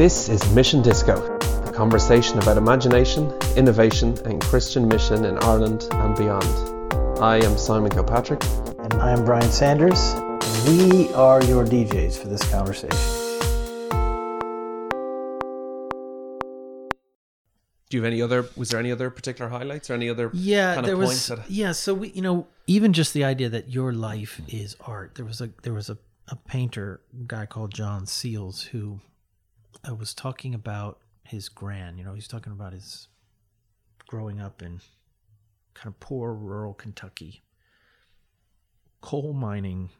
This is Mission Disco, a conversation about imagination, innovation, and Christian mission in Ireland and beyond. I am Simon Kilpatrick. And I am Brian Sanders. We are your DJs for this conversation. Do you have any other? Was there any other particular highlights or any other? yeah kind there of was that- yeah so we you know even just the idea that your life is art there was a there was a, a painter guy called john seals who uh, was talking about his grand. you know he's talking about his growing up in kind of poor rural kentucky coal mining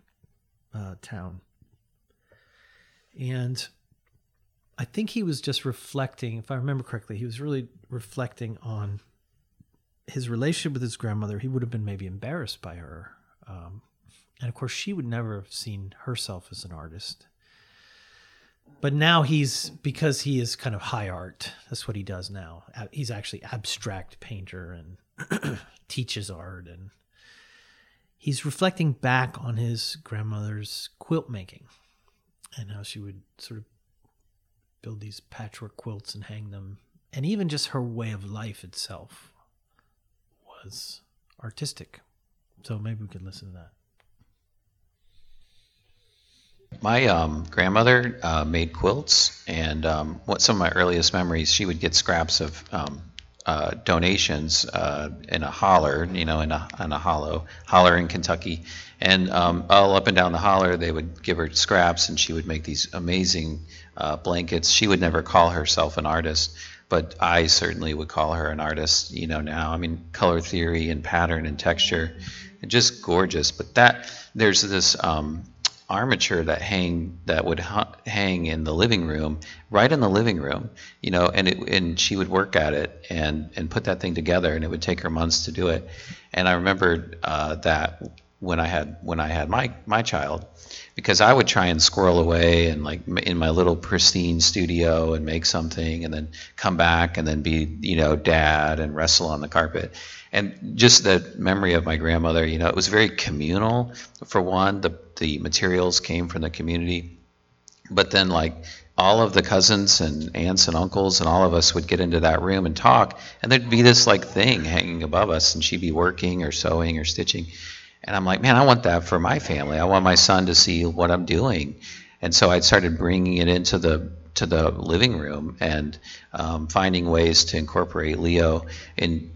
uh, town and i think he was just reflecting if i remember correctly he was really reflecting on his relationship with his grandmother, he would have been maybe embarrassed by her. Um, and of course, she would never have seen herself as an artist. But now he's, because he is kind of high art, that's what he does now. He's actually abstract painter and teaches art. And he's reflecting back on his grandmother's quilt making and how she would sort of build these patchwork quilts and hang them. And even just her way of life itself was artistic. So maybe we could listen to that. My um, grandmother uh, made quilts, and um, what some of my earliest memories, she would get scraps of um, uh, donations uh, in a holler, you know, in a, in a hollow, holler in Kentucky. And um, all up and down the holler, they would give her scraps, and she would make these amazing uh, blankets. She would never call herself an artist, but I certainly would call her an artist, you know, now. I mean, color theory and pattern and texture, just gorgeous. But that, there's this um, armature that hang that would hu- hang in the living room, right in the living room, you know, and it and she would work at it and and put that thing together, and it would take her months to do it. And I remembered uh, that when I had when I had my my child, because I would try and squirrel away and like in my little pristine studio and make something, and then come back and then be you know dad and wrestle on the carpet. And just the memory of my grandmother, you know, it was very communal. For one, the the materials came from the community, but then like all of the cousins and aunts and uncles and all of us would get into that room and talk and there'd be this like thing hanging above us and she'd be working or sewing or stitching and i'm like man i want that for my family. I want my son to see what i'm doing. And so i started bringing it into the to the living room and um, finding ways to incorporate leo in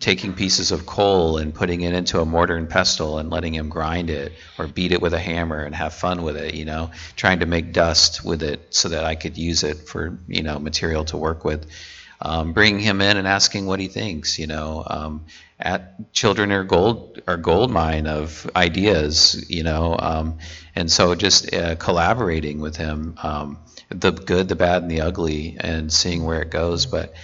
taking pieces of coal and putting it into a mortar and pestle and letting him grind it or beat it with a hammer and have fun with it you know trying to make dust with it so that i could use it for you know material to work with. Um, bringing him in and asking what he thinks you know um, at children are gold are gold mine of ideas you know um, and so just uh, collaborating with him um, the good the bad and the ugly and seeing where it goes. But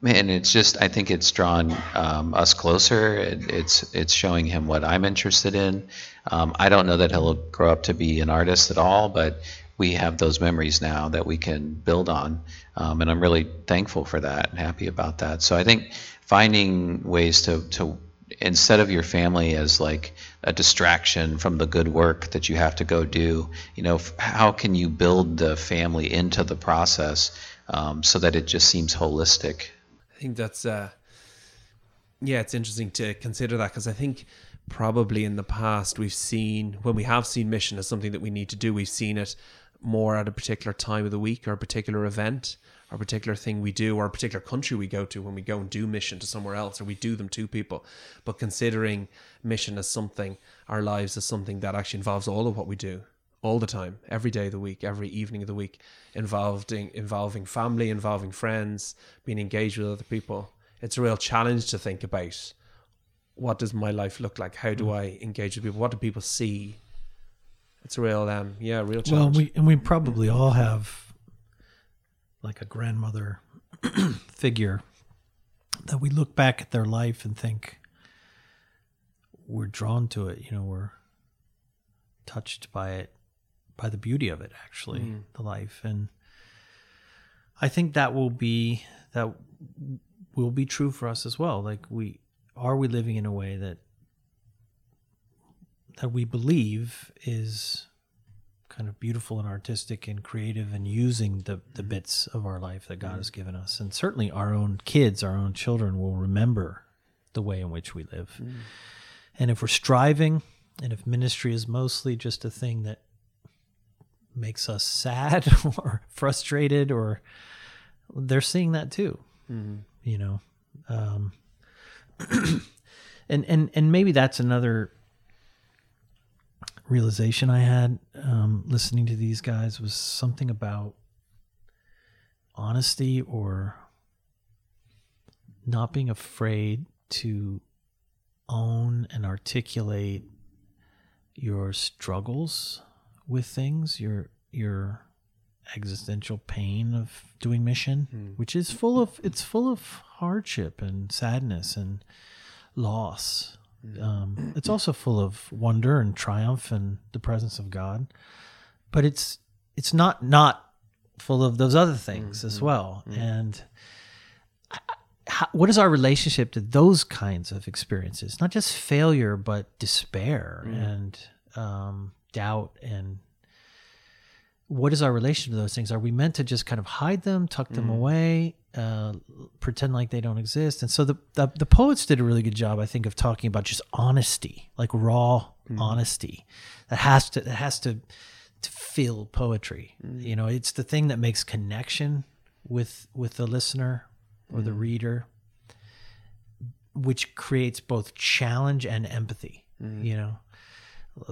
man it's just i think it's drawn um, us closer. It, it's it's showing him what i'm interested in. Um, i don't know that he'll grow up to be an artist at all but we have those memories now that we can build on um, and i'm really thankful for that and happy about that. So i think finding ways to to instead of your family as like a distraction from the good work that you have to go do you know f- how can you build the family into the process um, so that it just seems holistic? I think that's uh yeah, it's interesting to consider that because I think probably in the past we've seen when we have seen mission as something that we need to do, we've seen it more at a particular time of the week or a particular event or a particular thing we do or a particular country we go to when we go and do mission to somewhere else or we do them to people. But considering mission as something, our lives as something that actually involves all of what we do all the time, every day of the week, every evening of the week, involved in, involving family, involving friends, being engaged with other people. It's a real challenge to think about what does my life look like? How do mm. I engage with people? What do people see? It's a real, um, yeah, real challenge. Well, we and we probably all have like a grandmother figure that we look back at their life and think we're drawn to it. You know, we're touched by it, by the beauty of it. Actually, the life, and I think that will be that will be true for us as well. Like we are we living in a way that that we believe is kind of beautiful and artistic and creative and using the, the Mm-hmm. bits of our life that God has given us. And certainly our own kids, our own children will remember the way in which we live. Mm. And if we're striving, and if ministry is mostly just a thing that makes us sad or frustrated, or they're seeing that too, Mm-hmm. you know. Um, and and and maybe that's another realization I had um, listening to these guys was something about honesty or not being afraid to own and articulate your struggles with things, your your existential pain of doing mission, which is full of it's full of hardship and sadness and loss. Um, it's also full of wonder and triumph and the presence of God, but it's it's not not full of those other things as well. And how, what is our relationship to those kinds of experiences? Not just failure, but despair and um, doubt and what is our relation to those things? Are we meant to just kind of hide them, tuck them mm. away, uh, pretend like they don't exist? And so the, the the poets did a really good job, I think, of talking about just honesty, like raw mm. honesty, that has to that has to to fill poetry. Mm. You know, it's the thing that makes connection with with the listener or the reader, which creates both challenge and empathy. You know,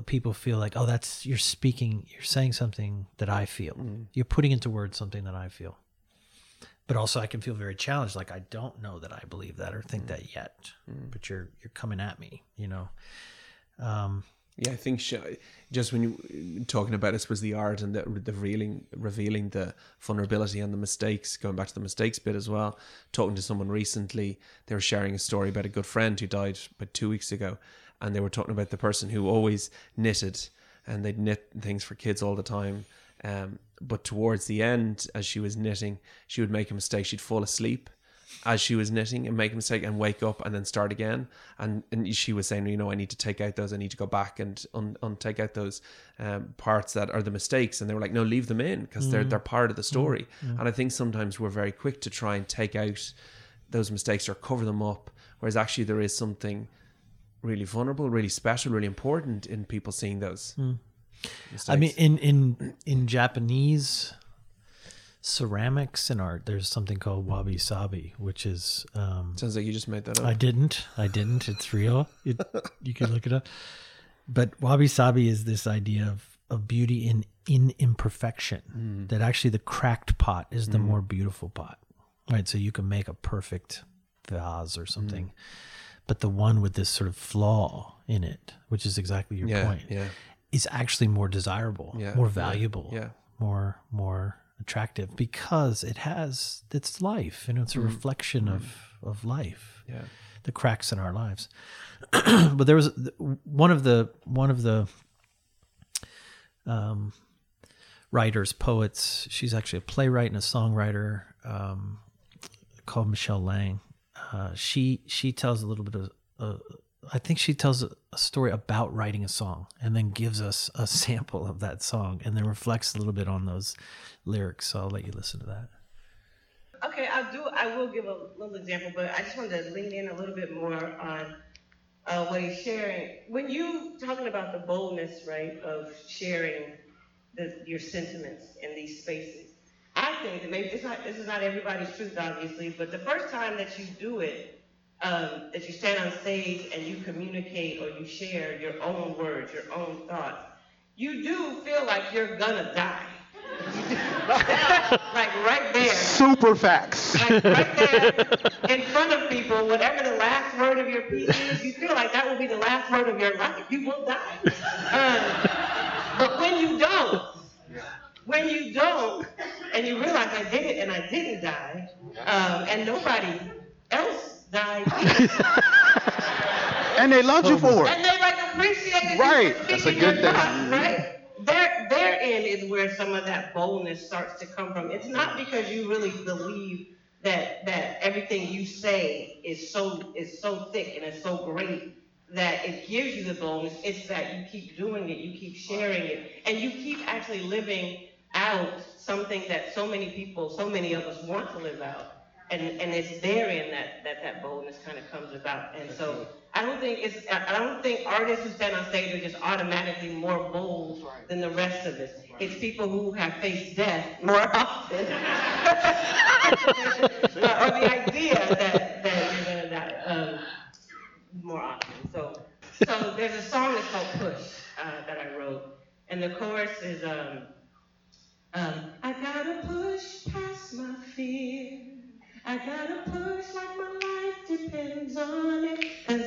people feel like, oh, that's you're speaking, you're saying something that I feel. Mm. You're putting into words something that I feel. But also, I can feel very challenged. Like I don't know that I believe that or think mm. that yet. Mm. But you're you're coming at me. You know. Um, Yeah, I think just when you talking about, I suppose the art and the, the revealing, revealing the vulnerability and the mistakes. Going back to the mistakes bit as well. Talking to someone recently, they were sharing a story about a good friend who died about two weeks ago, and they were talking about the person who always knitted, and they'd knit things for kids all the time. Um, but towards the end, as she was knitting, she would make a mistake. She'd fall asleep as she was knitting and make a mistake and wake up and then start again. And and she was saying, you know, I need to take out those. I need to go back and un, un take out those um, parts that are the mistakes. And they were like, no, leave them in because they're they're part of the story. And I think sometimes we're very quick to try and take out those mistakes or cover them up, whereas actually there is something really vulnerable, really special, really important in people seeing those. Hmm. Mistakes. I mean, in in in Japanese ceramics and art, there's something called wabi sabi, which is um, sounds like you just made that up. I didn't. I didn't. It's real. It, you can look it up. But wabi sabi is this idea of, of beauty in in imperfection. Hmm. That actually the cracked pot is the hmm. more beautiful pot. Right. So you can make a perfect vase or something. But the one with this sort of flaw in it, which is exactly your yeah, point, yeah, is actually more desirable, Yeah, more valuable, yeah. more more attractive because it has its life and it's a reflection of of life yeah. the cracks in our lives. but there was one of the one of the um, writers, poets. She's actually a playwright and a songwriter um, called Michelle Lang. Uh, she she tells a little bit of. Uh, I think she tells a, a story about writing a song and then gives us a sample of that song and then reflects a little bit on those lyrics. So I'll let you listen to that. Okay, I'll do. I will give a little example, but I just wanted to lean in a little bit more on uh, what he's sharing. When you talking about the boldness, right, of sharing the, your sentiments in these spaces, think that maybe it's not. This is not everybody's truth, obviously, but the first time that you do it, um, that you stand on stage and you communicate or you share your own words, your own thoughts, you do feel like you're gonna die. like right there. Super facts. Like right there in front of people, whatever the last word of your piece is, you feel like that will be the last word of your life. You will die. Um, but when you don't, when you don't, and you realize I did it and I didn't die, um, and nobody else died and they love you for it. And they like appreciate it. Right. That's a good thing. Right. There, therein is where some of that boldness starts to come from. It's not because you really believe that that everything you say is so is so thick and is so great that it gives you the boldness. It's that you keep doing it, you keep sharing it, and you keep actually living out something that so many people, so many of us want to live out. And, and it's therein that, that that boldness kind of comes about. And so I don't think it's I don't think artists who stand on stage are just automatically more bold than the rest of us. It's people who have faced death more often, or the idea that, that you're gonna die um, more often. So so there's a song that's called Push uh, that I wrote, and the chorus is um, um, I gotta push past my fear. I gotta push like my life depends on it. Cause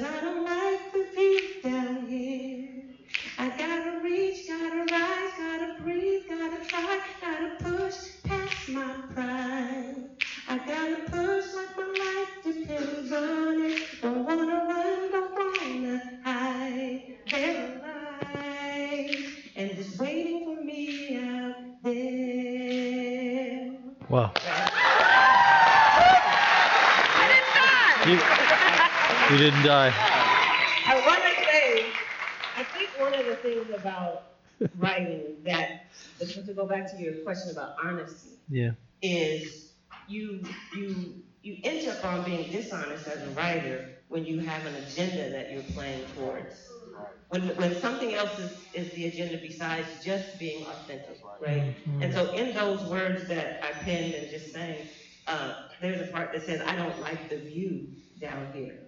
didn't die. I want to say, I think one of the things about writing that, to go back to your question about honesty, Yeah. is you you you end up on being dishonest as a writer when you have an agenda that you're playing towards. When when something else is, is the agenda besides just being authentic, right? And so in those words that I penned and just saying, uh, there's a part that says, I don't like the view down here,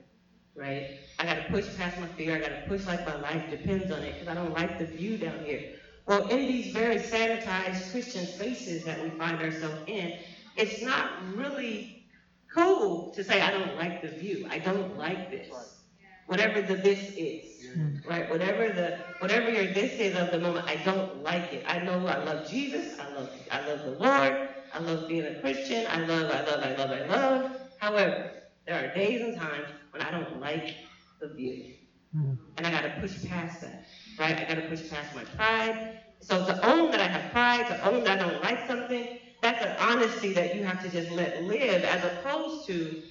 right? I gotta push past my fear, I gotta push like my life depends on it, because I don't like the view down here. Well, in these very sanitized Christian spaces that we find ourselves in, it's not really cool to say, I don't like the view, I don't like this. Whatever the this is, right? Whatever the whatever your this is of the moment, I don't like it. I know I love Jesus, I love I love the Lord, I love being a Christian, I love, I love, I love, I love. However, there are days and times when I don't like the view. And I gotta push past that, right? I gotta push past my pride. So to own that I have pride, to own that I don't like something, that's an honesty that you have to just let live as opposed to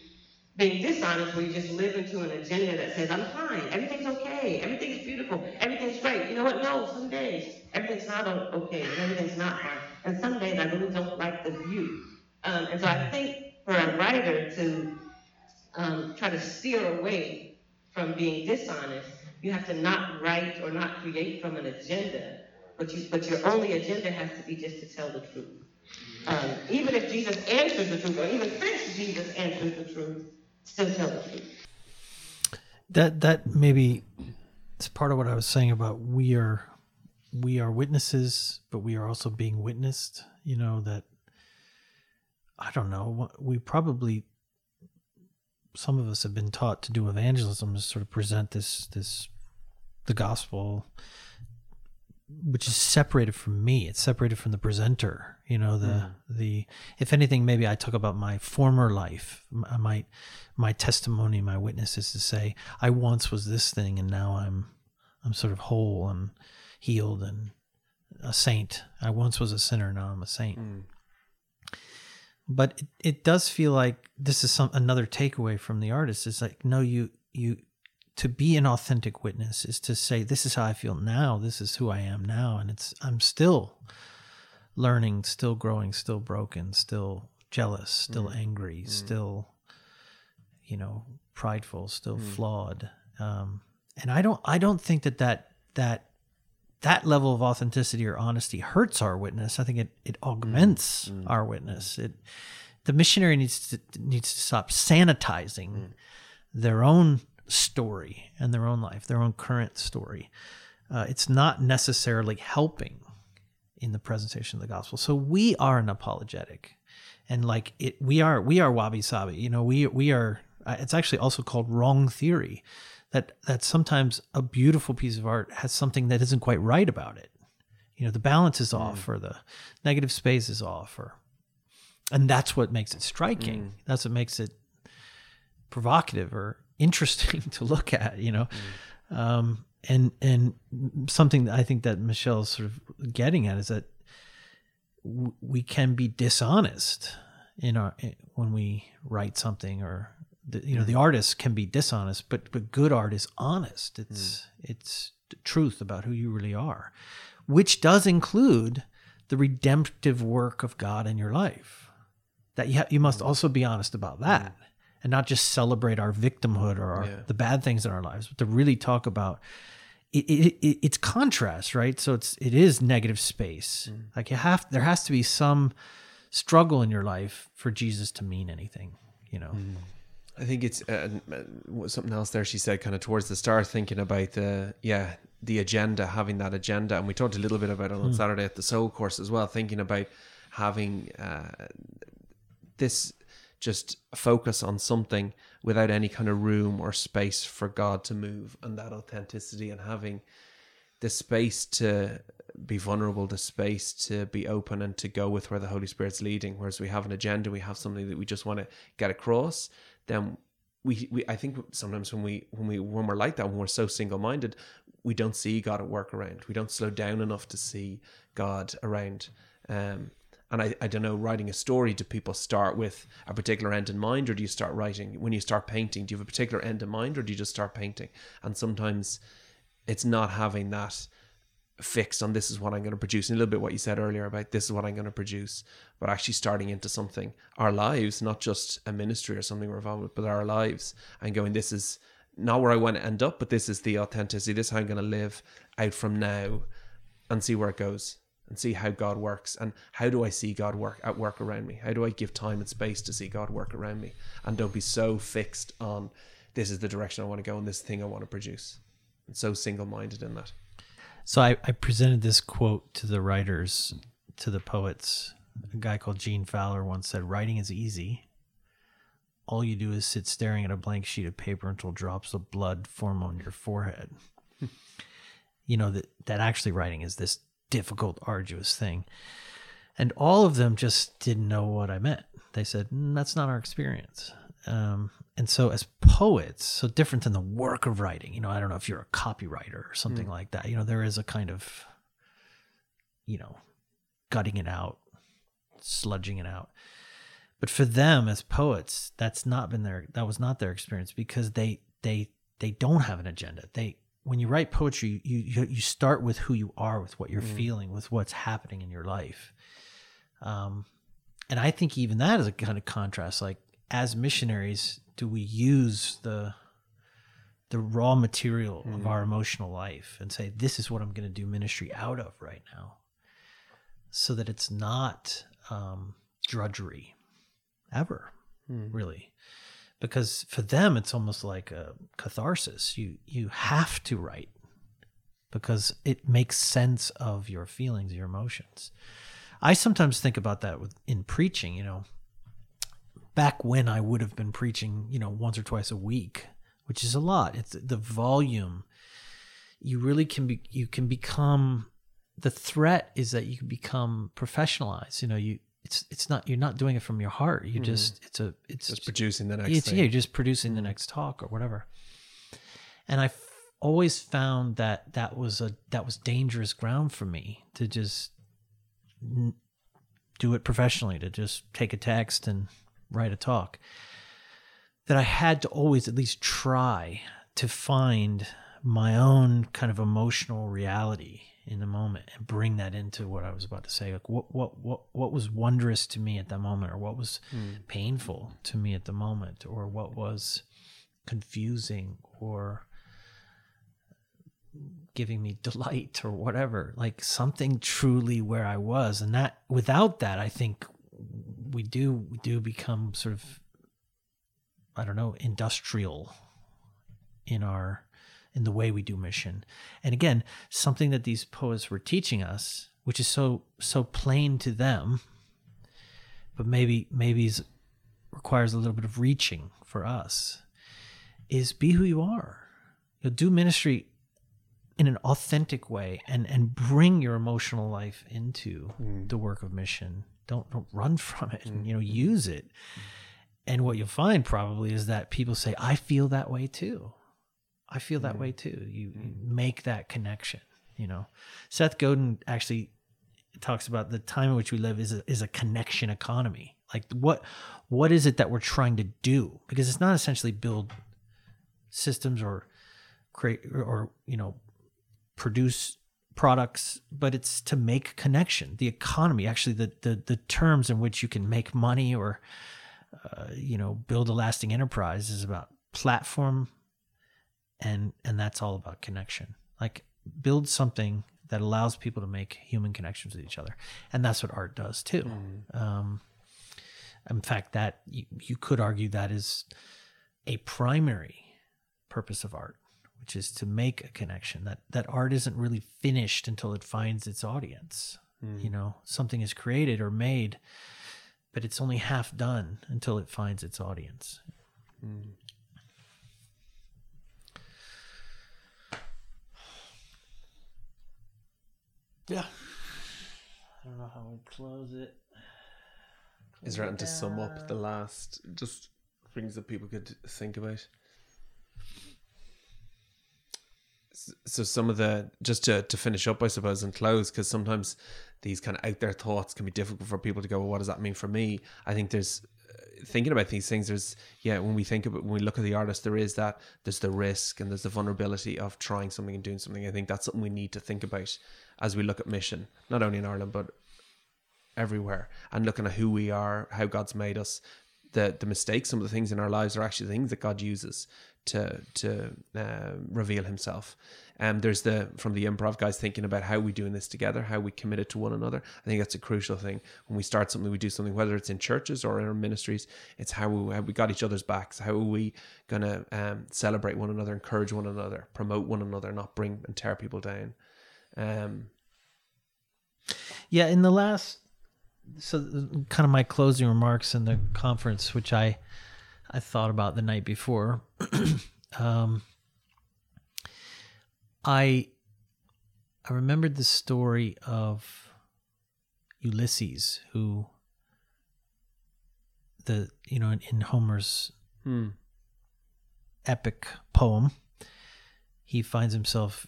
being dishonest where you just live into an agenda that says, I'm fine, everything's okay, everything's beautiful, everything's great. You know what? No, some days everything's not okay, and everything's not fine. And some days I really don't like the view. Um, and so I think for a writer to um, try to steer away from being dishonest, you have to not write or not create from an agenda, but you, but your only agenda has to be just to tell the truth. Um, even if Jesus answers the truth, or even if Jesus answers the truth, still tell the truth. That that maybe it's part of what I was saying about we are we are witnesses, but we are also being witnessed. You know that I don't know. We probably some of us have been taught to do evangelism to sort of present this this the gospel which is separated from me. It's separated from the presenter you know the hmm. the if anything maybe i talk about my former life. My my testimony my witness is to say i once was this thing and now i'm i'm sort of whole and healed and a saint. I once was a sinner now i'm a saint hmm. But it, it does feel like this is some another takeaway from the artist. Is like no you you to be an authentic witness is to say this is how i feel now. This is who i am now. And it's i'm still learning still growing still broken still jealous still mm. angry mm. still you know prideful still mm. flawed. Um, and i don't i don't think that that that that level of authenticity or honesty hurts our witness i think it it augments our witness it the missionary needs to needs to stop sanitizing their own story and their own life their own current story uh, it's not necessarily helping in the presentation of the gospel. So we are an apologetic, and like it, we are we are wabi sabi. You know, we we are. uh, It's actually also called wrong theory. That that sometimes a beautiful piece of art has something that isn't quite right about it. You know, the balance is off, mm. or the negative space is off, or and that's what makes it striking. Mm. That's what makes it provocative or interesting to look at. You know. Mm. Um, and and something that I think that Michelle's sort of getting at is that w- we can be dishonest in our when we write something or the, you know the artist can be dishonest, but but good art is honest. It's hmm. it's the truth about who you really are, which does include the redemptive work of God in your life. That you ha- you must hmm. also be honest about that, hmm. and not just celebrate our victimhood or our, Yeah. the bad things in our lives, but to really talk about it, it, it it's contrast, right? So it's it is negative space. Like you have there has to be some struggle in your life for Jesus to mean anything, you know. I think it's uh, uh, something else there. She said kind of towards the start, thinking about the yeah the agenda, having that agenda, and we talked a little bit about it on Saturday at the Soul course as well. Thinking about having uh, this just focus on something without any kind of room or space for God to move, and that authenticity, and having the space to be vulnerable, the space to be open and to go with where the Holy Spirit's leading. Whereas we have an agenda, we have something that we just want to get across, then we, we I think sometimes when we when we when we're like that, when we're so single minded, we don't see God at work around. We don't slow down enough to see God around. Um, and I, I don't know, writing a story, do people start with a particular end in mind, or do you start writing when you start painting? Do you have a particular end in mind, or do you just start painting? And sometimes it's not having that fixed on this is what I'm going to produce. And a little bit what you said earlier about this is what I'm going to produce, but actually starting into something, our lives, not just a ministry or something we're involved with, but our lives, and going, this is not where I want to end up, but this is the authenticity. This is how I'm going to live out from now and see where it goes and see how God works and how do I see God work at work around me? How do I give time and space to see God work around me? And don't be so fixed on this is the direction I want to go and this thing I want to produce. And so single minded in that. So I, I presented this quote to the writers, to the poets. A guy called Gene Fowler once said, Writing is easy. All you do is sit staring at a blank sheet of paper until drops of blood form on your forehead. you know, that, that actually writing is this difficult, arduous thing. And all of them just didn't know what I meant. They said, "Mm, that's not our experience. Um, and so, as poets, so different than the work of writing, you know, I don't know if you're a copywriter or something like that. You know, there is a kind of, you know, gutting it out, sludging it out. But for them as poets, that's not been their that was not their experience because they they they don't have an agenda. They when you write poetry, you you you start with who you are, with what you're feeling, with what's happening in your life. Um, and I think even that is a kind of contrast. Like as missionaries, do we use the the raw material of our emotional life and say, "This is what I'm going to do ministry out of right now," so that it's not um, drudgery, ever, really, because for them it's almost like a catharsis. You you have to write because it makes sense of your feelings, your emotions. I sometimes think about that with in preaching, you know. Back when I would have been preaching, you know, once or twice a week, which is a lot. It's the volume. You really can be you can become the threat is that you can become professionalized. You know, you it's it's not you're not doing it from your heart. You mm-hmm. just it's a it's Just producing the next it's, thing. yeah, you're just producing the mm-hmm. next talk or whatever. And I f- always found that that was a that was dangerous ground for me to just n- do it professionally, to just take a text and write a talk. That I had to always at least try to find my own kind of emotional reality in the moment and bring that into what I was about to say. Like what what what what was wondrous to me at that moment, or what was hmm. painful to me at the moment, or what was confusing or giving me delight or whatever. Like something truly where I was. And that without that I think we do we do become sort of I don't know, industrial in our in the way we do mission. And again, something that these poets were teaching us, which is so so plain to them, but maybe maybe is, requires a little bit of reaching for us, is be who you are. You know, do ministry in an authentic way and and bring your emotional life into hmm. the work of mission. Don't don't run from it and you know mm-hmm. use it. And what you'll find probably is that people say, I feel that way too. I feel that way mm-hmm. too. You, you mm-hmm. make that connection, you know. Seth Godin actually talks about the time in which we live is a, is a connection economy. Like what what is it that we're trying to do? Because it's not essentially build systems or create or you know produce products, but it's to make connection. The economy, actually, the the the terms in which you can make money or uh, you know build a lasting enterprise is about platform, and and that's all about connection. Like build something that allows people to make human connections with each other, and that's what art does too. Um, in fact, that you, you could argue that is a primary purpose of art, which is to make a connection. That that art isn't really finished until it finds its audience. Mm-hmm. You know, something is created or made, but it's only half done until it finds its audience. Mm-hmm. Yeah. I don't know how we close it. Is there anything to sum up the last just things that people could think about? So some of the just to, to finish up, I suppose, and close because sometimes these kind of out there thoughts can be difficult for people to go. Well, what does that mean for me? I think there's uh, thinking about these things. There's yeah, when we think about when we look at the artist, there is that there's the risk and there's the vulnerability of trying something and doing something. I think that's something we need to think about as we look at mission, not only in Ireland but everywhere and looking at who we are, how God's made us, the the mistakes, some of the things in our lives are actually things that God uses to to uh, reveal Himself. And there's the from the improv guys thinking about how we doing this together, how we committed to one another. I think that's a crucial thing when we start something, we do something, whether it's in churches or in our ministries. It's how we, how we got each other's backs. How are we gonna um, celebrate one another, encourage one another, promote one another, not bring and tear people down. Um, Yeah, in the last, so kind of my closing remarks in the conference, which I I thought about the night before. um, I I remembered the story of Ulysses, who the you know in, in Homer's hmm. epic poem, he finds himself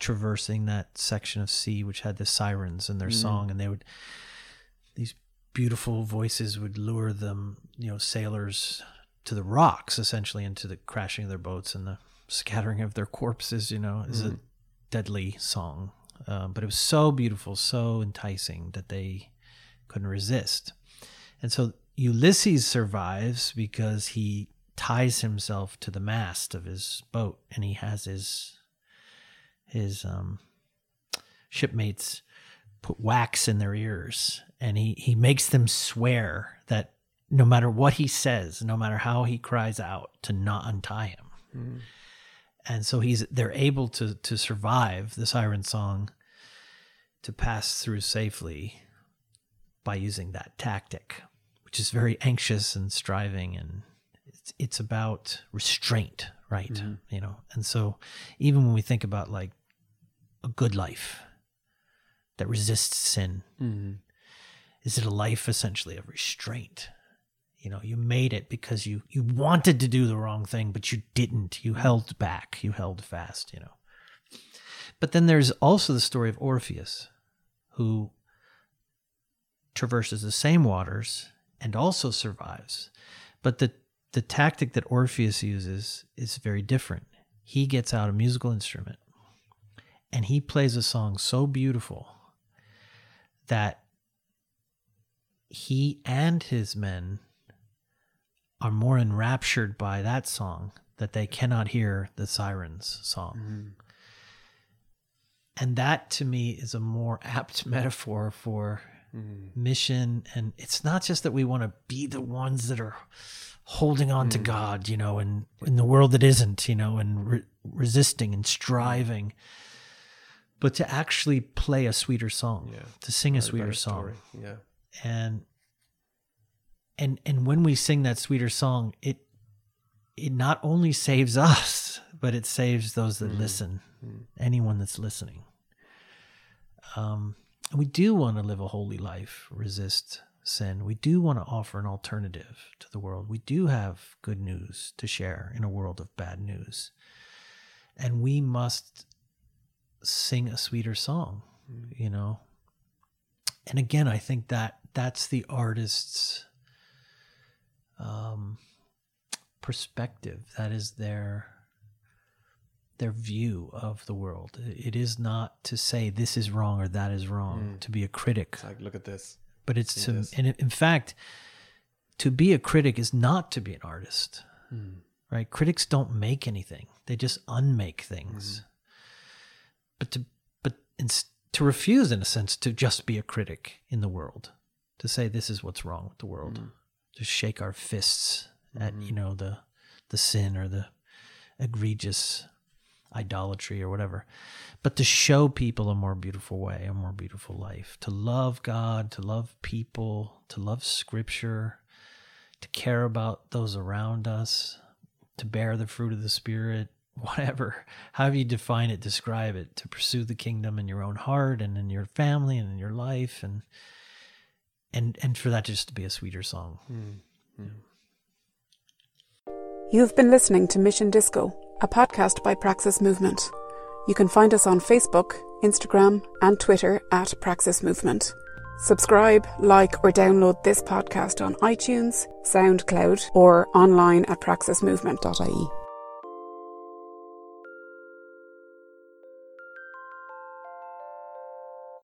traversing that section of sea which had the sirens and their song, and they would these beautiful voices would lure them, you know, sailors to the rocks, essentially, into the crashing of their boats and the scattering of their corpses. You know, is a deadly song, um, but it was so beautiful, so enticing that they couldn't resist. And so Ulysses survives because he ties himself to the mast of his boat and he has his his um shipmates put wax in their ears and he he makes them swear that no matter what he says no matter how he cries out to not untie him. And so he's they're able to to survive the siren song to pass through safely by using that tactic which is very anxious and striving and it's it's about restraint right? You know and so even when we think about like a good life that resists sin. Mm-hmm. Is it a life essentially of restraint? You know you made it because you you wanted to do the wrong thing but you didn't. You held back. You held fast you know. But then there's also the story of orpheus who traverses the same waters and also survives. But the the tactic that orpheus uses is very different. He gets out a musical instrument and he plays a song so beautiful that he and his men are more enraptured by that song that they cannot hear the sirens song. Mm-hmm. And that to me is a more apt metaphor for mm-hmm. mission. And it's not just that we want to be the ones that are holding on to mm-hmm. God, you know, and in the world that isn't, you know, and re- resisting and striving, but to actually play a sweeter song, Yeah. to sing a sweeter song. Yeah. and and and when we sing that sweeter song it it not only saves us but it saves those that listen. Anyone that's listening. Um and we do want to live a holy life resist sin. We do want to offer an alternative to the world. We do have good news to share in a world of bad news. And we must sing a sweeter song you know and again, I think that that's the artist's um, perspective. That is their their view of the world. It is not to say this is wrong or that is wrong. To be a critic, It's like, look at this. but it's see to this. and in fact, to be a critic is not to be an artist. Hmm. Right? Critics don't make anything; they just unmake things. Hmm. But to but to refuse, in a sense, to just be a critic in the world, to say this is what's wrong with the world, Hmm. to shake our fists at you know the the sin or the egregious idolatry or whatever, but to show people a more beautiful way, a more beautiful life, to love God, to love people, to love Scripture, to care about those around us, to bear the fruit of the Spirit, whatever, however you define it, describe it, to pursue the kingdom in your own heart and in your family and in your life, and and and for that just to be a sweeter song. Mm, You've been listening to Mission Disco, a podcast by Praxis Movement. You can find us on Facebook, Instagram, and Twitter at Praxis Movement. Subscribe, like, or download this podcast on iTunes, SoundCloud, or online at praxismovement.ie.